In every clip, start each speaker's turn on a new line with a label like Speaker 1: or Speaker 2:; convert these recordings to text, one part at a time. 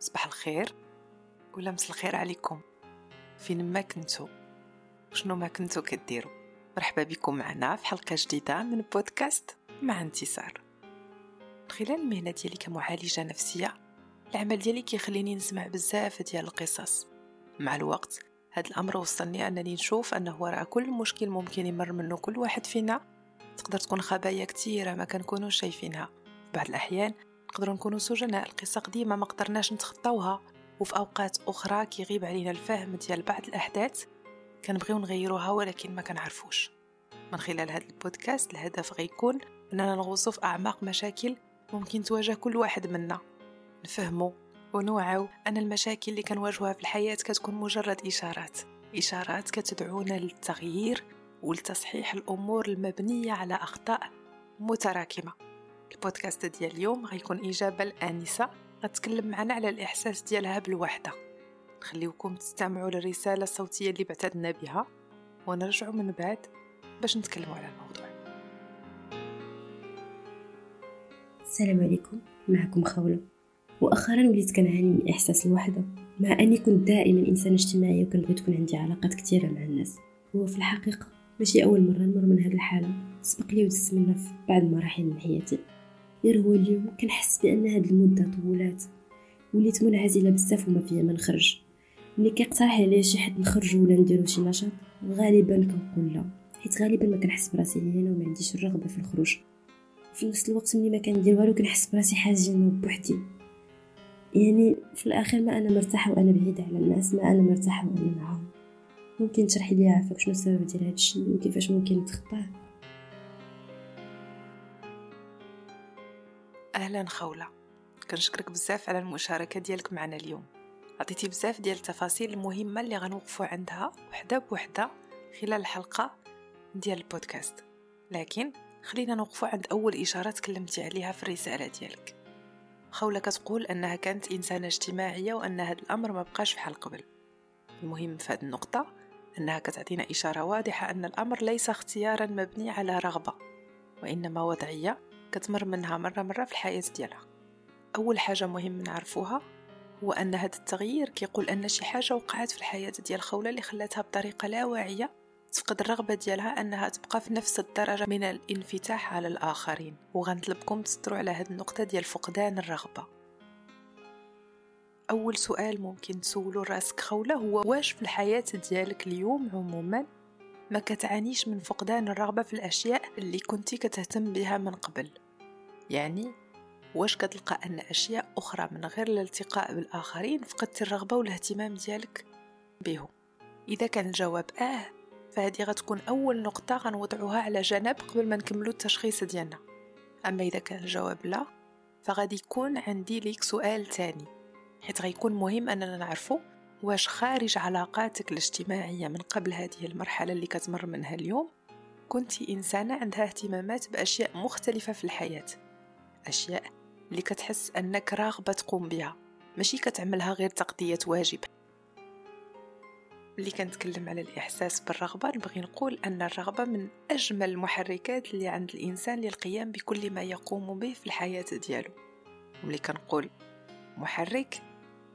Speaker 1: صباح الخير ولا مس الخير عليكم. فين ما كنتو وشنو ما كنتو كديروا مرحبا بكم معنا في حلقة جديدة من بودكاست مع انتصار. خلال المهنة ديالي كمعالجة نفسية العمل ديالي كيخليني نسمع بزاف ديال القصص. مع الوقت هاد الأمر وصلني أنني نشوف أنه وراء كل مشكل ممكن يمر منه كل واحد فينا. تقدر تكون خبايا كتيرة ما كنكونوش شايفينها. في بعض الأحيان نقدروا نكونوا سجناء. القصة قديمة ما قدرناش نتخطاوها. وفي أوقات أخرى كيغيب علينا الفهم ديال بعض الأحداث كنبغيو نغيروها ولكن ما كنعرفوش. من خلال هذا البودكاست الهدف غيكون أننا نغوصوا في أعماق مشاكل ممكن تواجه كل واحد منا. نفهمو ونوعو أن المشاكل اللي كنواجهوها في الحياة كتكون مجرد إشارات. إشارات كتدعونا للتغيير ولتصحيح الأمور المبنية على أخطاء متراكمة. البودكاست ديال اليوم غيكون إجابة لآنسة غتكلم معنا على الإحساس ديالها بالوحدة. نخليوكم تستمعوا للرسالة الصوتية اللي بعتدنا بها ونرجعوا من بعد باش نتكلموا على الموضوع.
Speaker 2: السلام عليكم معكم خولة. مؤخرا وليت كنعاني من إحساس الوحدة مع أني كنت دائما إنسانة اجتماعية وكنبغي تكون عندي علاقات كثيرة مع الناس. هو في الحقيقة ماشي أول مرة نمر من هذه الحالة. سبق لي ودزت منها في بعض المراحل من حياتي. غير هو اليوم كنحس بأن هاد المدة طولات. وليت منعزلة بزاف وما فيها ما نخرج. ملي كيقترح عليا شي حد نخرج ولا نديرو شي نشاط غالبا كنقول لا. حيت غالبا ما كنحس براسي هنا وما عنديش الرغبة في الخروج. في نفس الوقت ملي ما كندير والو كنحس براسي حزينه بوحدي. يعني في الآخر ما أنا مرتاحة وأنا بعيدة على الناس ما أنا مرتاحة وأنا معاهم. ممكن تشرحي لي عافاك شنو السبب ديال هادشي وكيفاش ممكن نتخطاه؟
Speaker 1: أهلا خولة كنشكرك بزاف على المشاركة ديالك معنا اليوم. عطيتي بزاف ديال التفاصيل المهمة اللي غنوقفوا عندها وحدة بوحدة خلال الحلقة ديال البودكاست. لكن خلينا نوقفوا عند أول إشارة تكلمتي عليها في الرسالة ديالك. خولة كتقول أنها كانت إنسانة اجتماعية وأن هذا الأمر ما بقاش بحال قبل. المهم في هذه النقطة أنها كتعطينا إشارة واضحة أن الأمر ليس اختيارا مبني على رغبة وإنما وضعية كتمر منها مرة مرة في الحياة ديالها. أول حاجة مهم نعرفوها هو أن هذا التغيير كيقول أن شي حاجة وقعت في الحياة ديال خولة اللي خلاتها بطريقة لا واعية تفقد الرغبة ديالها أنها تبقى في نفس الدرجة من الانفتاح على الآخرين. وغنطلبكم تسطروا على هذه النقطة ديال فقدان الرغبة. أول سؤال ممكن تسولو رأسك خولة هو واش في الحياة ديالك اليوم عموما ما كتعانيش من فقدان الرغبة في الأشياء اللي كنتي كتهتم بها من قبل. يعني واش كتلقى أن أشياء أخرى من غير الالتقاء بالآخرين فقدتي الرغبة والاهتمام ديالك بهم؟ إذا كان الجواب آه فهذه غتكون أول نقطة غنوضعوها على جنب قبل ما نكملو التشخيص ديالنا. أما إذا كان الجواب لا فغادي يكون عندي ليك سؤال تاني حيث غيكون مهم أننا نعرفو واش خارج علاقاتك الاجتماعية من قبل هذه المرحلة اللي كتمر منها اليوم؟ كنت إنسانة عندها اهتمامات بأشياء مختلفة في الحياة أشياء اللي كتحس أنك راغبة تقوم بها ماشي كتعملها غير تقضية واجب. اللي كنتكلم على الإحساس بالرغبة نبغي نقول أن الرغبة من أجمل المحركات اللي عند الإنسان للقيام بكل ما يقوم به في الحياة ديالو. وملي كنقول محرك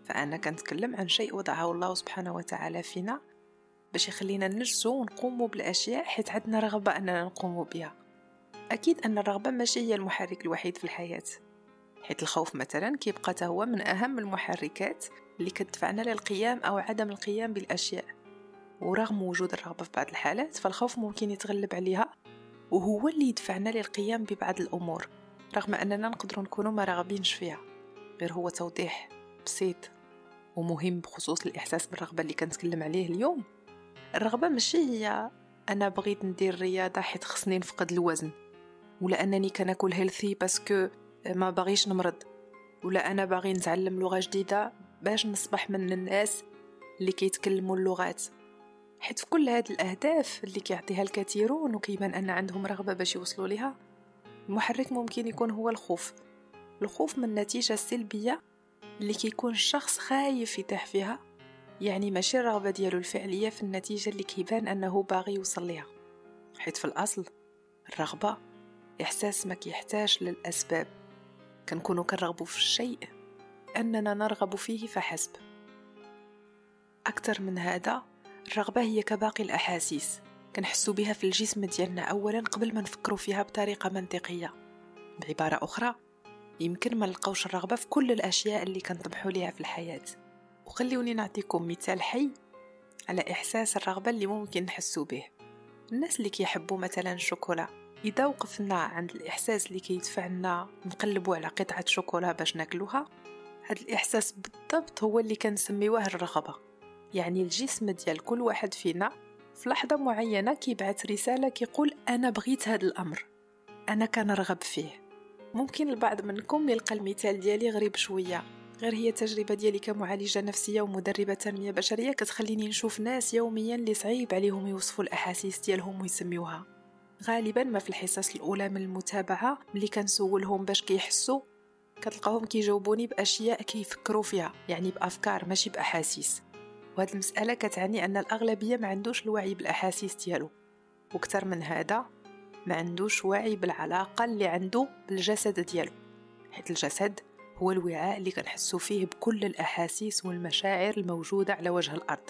Speaker 1: فأنا كنتكلم عن شيء وضعه الله سبحانه وتعالى فينا باش يخلينا نجزو ونقوم بالأشياء حيث عندنا رغبة أننا نقوم بها أكيد أن الرغبة ماشي هي المحرك الوحيد في الحياة حيث الخوف مثلا كيبقى هو من أهم المحركات اللي كتدفعنا للقيام أو عدم القيام بالأشياء. ورغم وجود الرغبة في بعض الحالات فالخوف ممكن يتغلب عليها وهو اللي يدفعنا للقيام ببعض الأمور رغم أننا نقدر نكونوا ما فيها غير هو توضيح بسيط ومهم بخصوص الإحساس بالرغبة اللي كنتكلم عليه اليوم. الرغبة ماشي هي أنا بغيت ندير رياضة حيت خصني نفقد الوزن ولا أنني كناكل healthy parce que ما باغيش نمرض ولا أنا باغي نتعلم لغة جديدة باش نصبح من الناس اللي كيتكلموا اللغات. حيت في كل هذه الأهداف اللي كيعطيها الكثيرون وكيبان أن عندهم رغبة باش يوصلوا لها المحرك ممكن يكون هو الخوف. الخوف من النتيجة السلبية اللي كيكون الشخص خايف يتاح فيها يعني ماشي الرغبة ديالو الفعلية في النتيجة اللي كيبان أنه باغي يوصل ليها. حيث في الأصل الرغبة إحساس ما كيحتاج للأسباب. كنكونو كنرغبو في الشيء أننا نرغب فيه فحسب. أكثر من هذا الرغبة هي كباقي الأحاسيس. كنحسو بها في الجسم ديالنا أولا قبل ما نفكروا فيها بطريقة منطقية. بعبارة أخرى يمكن ما نلقاوش الرغبة في كل الأشياء اللي كنطمحوا ليها في الحياة. وخليوني نعطيكم مثال حي على إحساس الرغبة اللي ممكن نحسو به. الناس اللي كيحبوا مثلا الشوكولا إذا وقفنا عند الإحساس اللي كيدفعنا نقلبوا على قطعة شوكولا باش ناكلوها هذا الإحساس بالضبط هو اللي كنسميوه الرغبة. يعني الجسم ديال كل واحد فينا في لحظة معينة كيبعث رسالة كيقول أنا بغيت هذا الأمر أنا كنرغب فيه. ممكن البعض منكم يلقى المثال ديالي غريب شوية. غير هي التجربة ديالي كمعالجة نفسية ومدربة تنمية بشرية كتخليني نشوف ناس يوميا اللي صعيب عليهم يوصفوا الأحاسيس ديالهم ويسميوها. غالبا ما في الحصص الأولى من المتابعة ملي كنسولهم باش كيحسوا كتلقاهم كيجاوبوني بأشياء كيفكروا فيها يعني بأفكار ماشي بأحاسيس. وهاد المسألة كتعني أن الأغلبية ما عندوش الوعي بالأحاسيس ديالو. وكتر من هذا ما عندوش وعي بالعلاقة اللي عنده بالجسد ديالو. حيث الجسد هو الوعاء اللي كنحسو فيه بكل الأحاسيس والمشاعر الموجودة على وجه الأرض.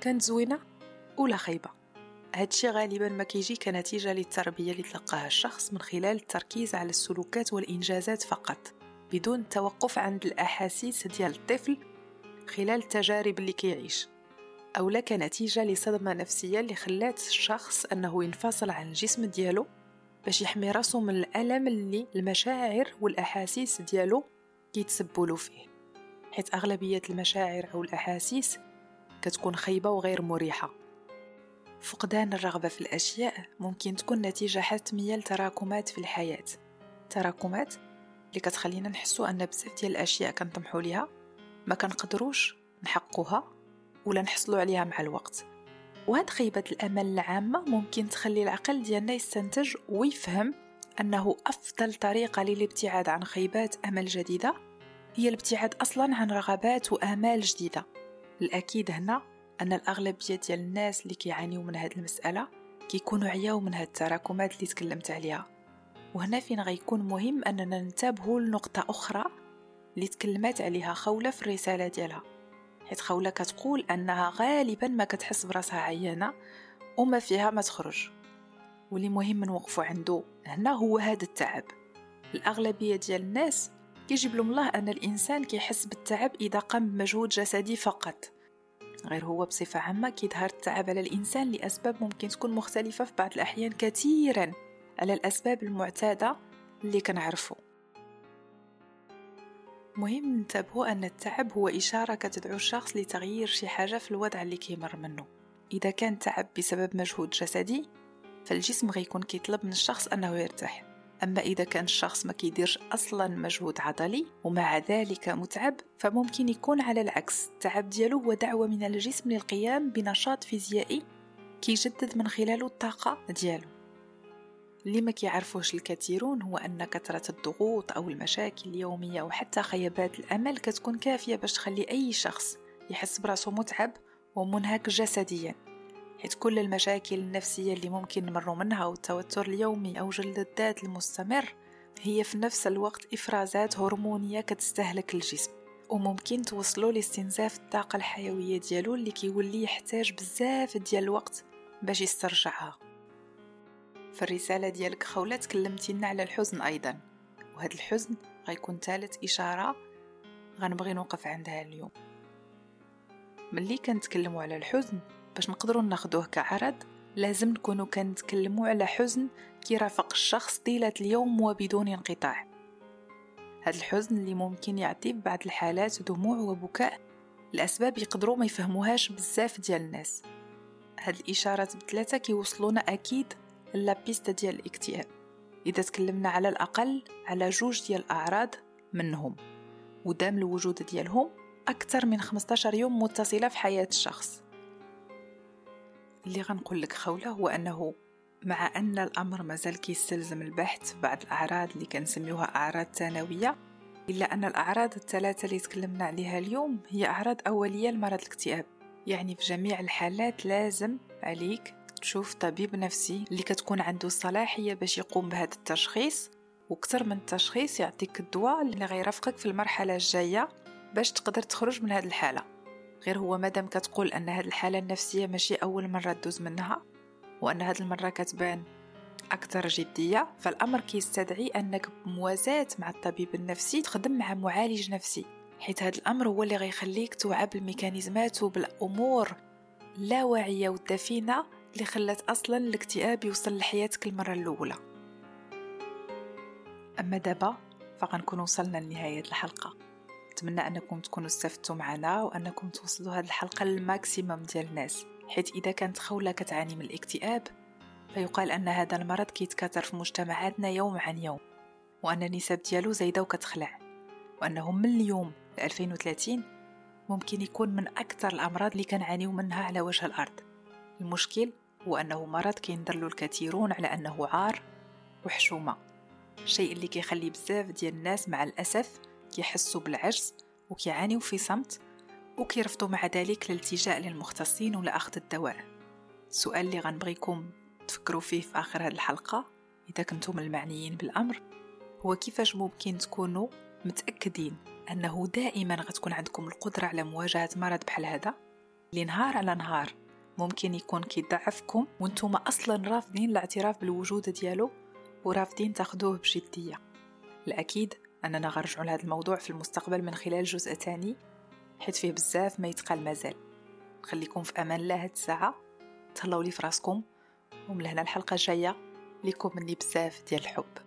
Speaker 1: كانت زوينة ولا خيبة هادشي غالبا ما كيجي كنتيجة للتربية اللي تلقاها الشخص من خلال التركيز على السلوكات والإنجازات فقط بدون التوقف عند الأحاسيس ديال الطفل خلال التجارب اللي كيعيش. أو كنتيجة لصدمة نفسية اللي خلات الشخص أنه ينفصل عن الجسم ديالو؟ باش يحمي راسو من الألم اللي المشاعر والأحاسيس ديالو كيتسبلوا فيه. حيث أغلبية المشاعر أو الأحاسيس كتكون خيبة وغير مريحة. فقدان الرغبة في الأشياء ممكن تكون نتيجة حتمية لتراكمات في الحياة. تراكمات اللي كتخلينا نحسو أن بزاف ديال الأشياء كنطمحو ليها ما كنقدروش نحققوها. ولا نحصلوا عليها مع الوقت. وهاد خيبة الأمل العامة ممكن تخلي العقل ديالنا يستنتج ويفهم أنه أفضل طريقة للابتعاد عن خيبات أمل جديدة هي الابتعاد أصلا عن رغبات وآمال جديدة. الأكيد هنا أن الأغلبية ديال الناس اللي كيعانيو من هاد المسألة كيكونوا عياو من هاد التراكمات اللي تكلمت عليها. وهنا فين غيكون مهم أننا ننتبهوا لنقطة أخرى اللي تكلمت عليها خولة في الرسالة ديالها. حيت خولة كتقول أنها غالبا ما كتحس براسها عيانة وما فيها ما تخرج. واللي مهم نوقفوا عنده هنا هو هذا التعب. الأغلبية ديال الناس كيجيب لهم الله أن الإنسان كيحس بالتعب إذا قام بمجهود جسدي فقط. غير هو بصفة عامة كيظهر التعب على الإنسان لأسباب ممكن تكون مختلفة في بعض الأحيان كثيرا على الأسباب المعتادة اللي كنعرفو. مهم ننتبهوا أن التعب هو إشارة كتدعو الشخص لتغيير شي حاجة في الوضع اللي كيمر منه. إذا كان تعب بسبب مجهود جسدي فالجسم غيكون كيطلب من الشخص أنه يرتاح. أما إذا كان الشخص ما كيديرش أصلا مجهود عضلي ومع ذلك متعب فممكن يكون على العكس. التعب ديالو هو دعوة من الجسم للقيام بنشاط فيزيائي كيجدد من خلاله الطاقة ديالو. اللي ما كيعرفوش الكثيرون هو أن كثرة الضغوط أو المشاكل اليومية وحتى خيبات الأمل كتكون كافية باش تخلي أي شخص يحس براسو متعب ومنهك جسديا. حيث كل المشاكل النفسية اللي ممكن نمر منها والتوتر اليومي أو جلد الذات المستمر هي في نفس الوقت إفرازات هرمونية كتستهلك الجسم. وممكن توصلوا لاستنزاف الطاقة الحيوية ديالو اللي كيولي يحتاج بزاف ديال الوقت باش يسترجعها. في الرسالة ديالك خولة تكلمتي لنا على الحزن أيضا. وهذا الحزن غيكون ثالث إشارة غنبغي نوقف عندها اليوم. ملي كنتكلموا على الحزن باش نقدروا ناخدوه كعرض لازم نكونوا كنتكلموا على حزن كيرافق الشخص طيلة اليوم وبدون انقطاع. هذا الحزن اللي ممكن يعطي في بعض الحالات دموع وبكاء الأسباب يقدروا ما يفهموهاش بزاف ديال الناس. هاد الإشارات بثلاثة كيوصلونا أكيد لابيست ديال الاكتئاب. إذا تكلمنا على الأقل على جوج ديال الأعراض منهم ودام الوجود ديالهم أكثر من 15 يوم متصلة في حياة الشخص. اللي غنقول لك خولة هو أنه مع أن الأمر مازال كيستلزم البحث في بعض الأعراض اللي كنسميوها أعراض ثانوية إلا أن الأعراض الثلاثة اللي تكلمنا عليها اليوم هي أعراض أولية لمرض الاكتئاب. يعني في جميع الحالات لازم عليك تشوف طبيب نفسي اللي كتكون عنده الصلاحية باش يقوم بهذا التشخيص وكتر من التشخيص يعطيك الدواء اللي غيرافقك في المرحلة الجاية باش تقدر تخرج من هذه الحالة. غير هو مادام كتقول أن هذه الحالة النفسية ماشي أول مرة تدوز منها وأن هذه المرة كتبان أكثر جدية فالأمر كيستدعي أنك بموازاة مع الطبيب النفسي تخدم مع معالج نفسي. حيث هذا الأمر هو اللي غيخليك توعى بالميكانيزمات وبالأمور اللاواعية والدفينة اللي خلات أصلا الاكتئاب يوصل لحياتك المرة الأولى. أما دابا فغنكون وصلنا لنهاية الحلقة. نتمنى أنكم تكونوا استفدتوا معنا وأنكم توصلوا هذه الحلقة للماكسيموم ديال الناس. حيث إذا كانت خولة كتعاني من الاكتئاب فيقال أن هذا المرض كيتكاثر في مجتمعاتنا يوم عن يوم. وأن النسب ديالو زايدة وكتخلع. وأنه من اليوم ل 2030 ممكن يكون من أكثر الأمراض اللي كنعانيو منها على وجه الأرض. المشكل هو أنه مرض كينظر له الكثيرون على أنه عار وحشومة شيء اللي كيخلي بزاف ديال الناس مع الأسف كيحسوا بالعجز وكيعانيو في صمت وكيرفضوا مع ذلك الالتجاء للمختصين ولا أخذ الدواء. السؤال اللي غنبغيكم تفكروا فيه في آخر هذه الحلقة إذا كنتم المعنيين بالأمر هو كيفاش ممكن تكونوا متأكدين أنه دائما غتكون عندكم القدرة على مواجهة مرض بحال هذا؟ اللي نهار على نهار. ممكن يكون كيضعفكم وأنتم أصلا رافضين الاعتراف بالوجود ديالو ورافضين تاخدوه بجدية. الأكيد أننا غنرجعوا لهذا الموضوع في المستقبل من خلال جزء تاني حيث فيه بزاف ما يتقال مازال. خليكم في أمان الله هاد الساعة. تهلاو لي فراسكم ومن هنا الحلقة الجاية ليكم مني بزاف ديال الحب.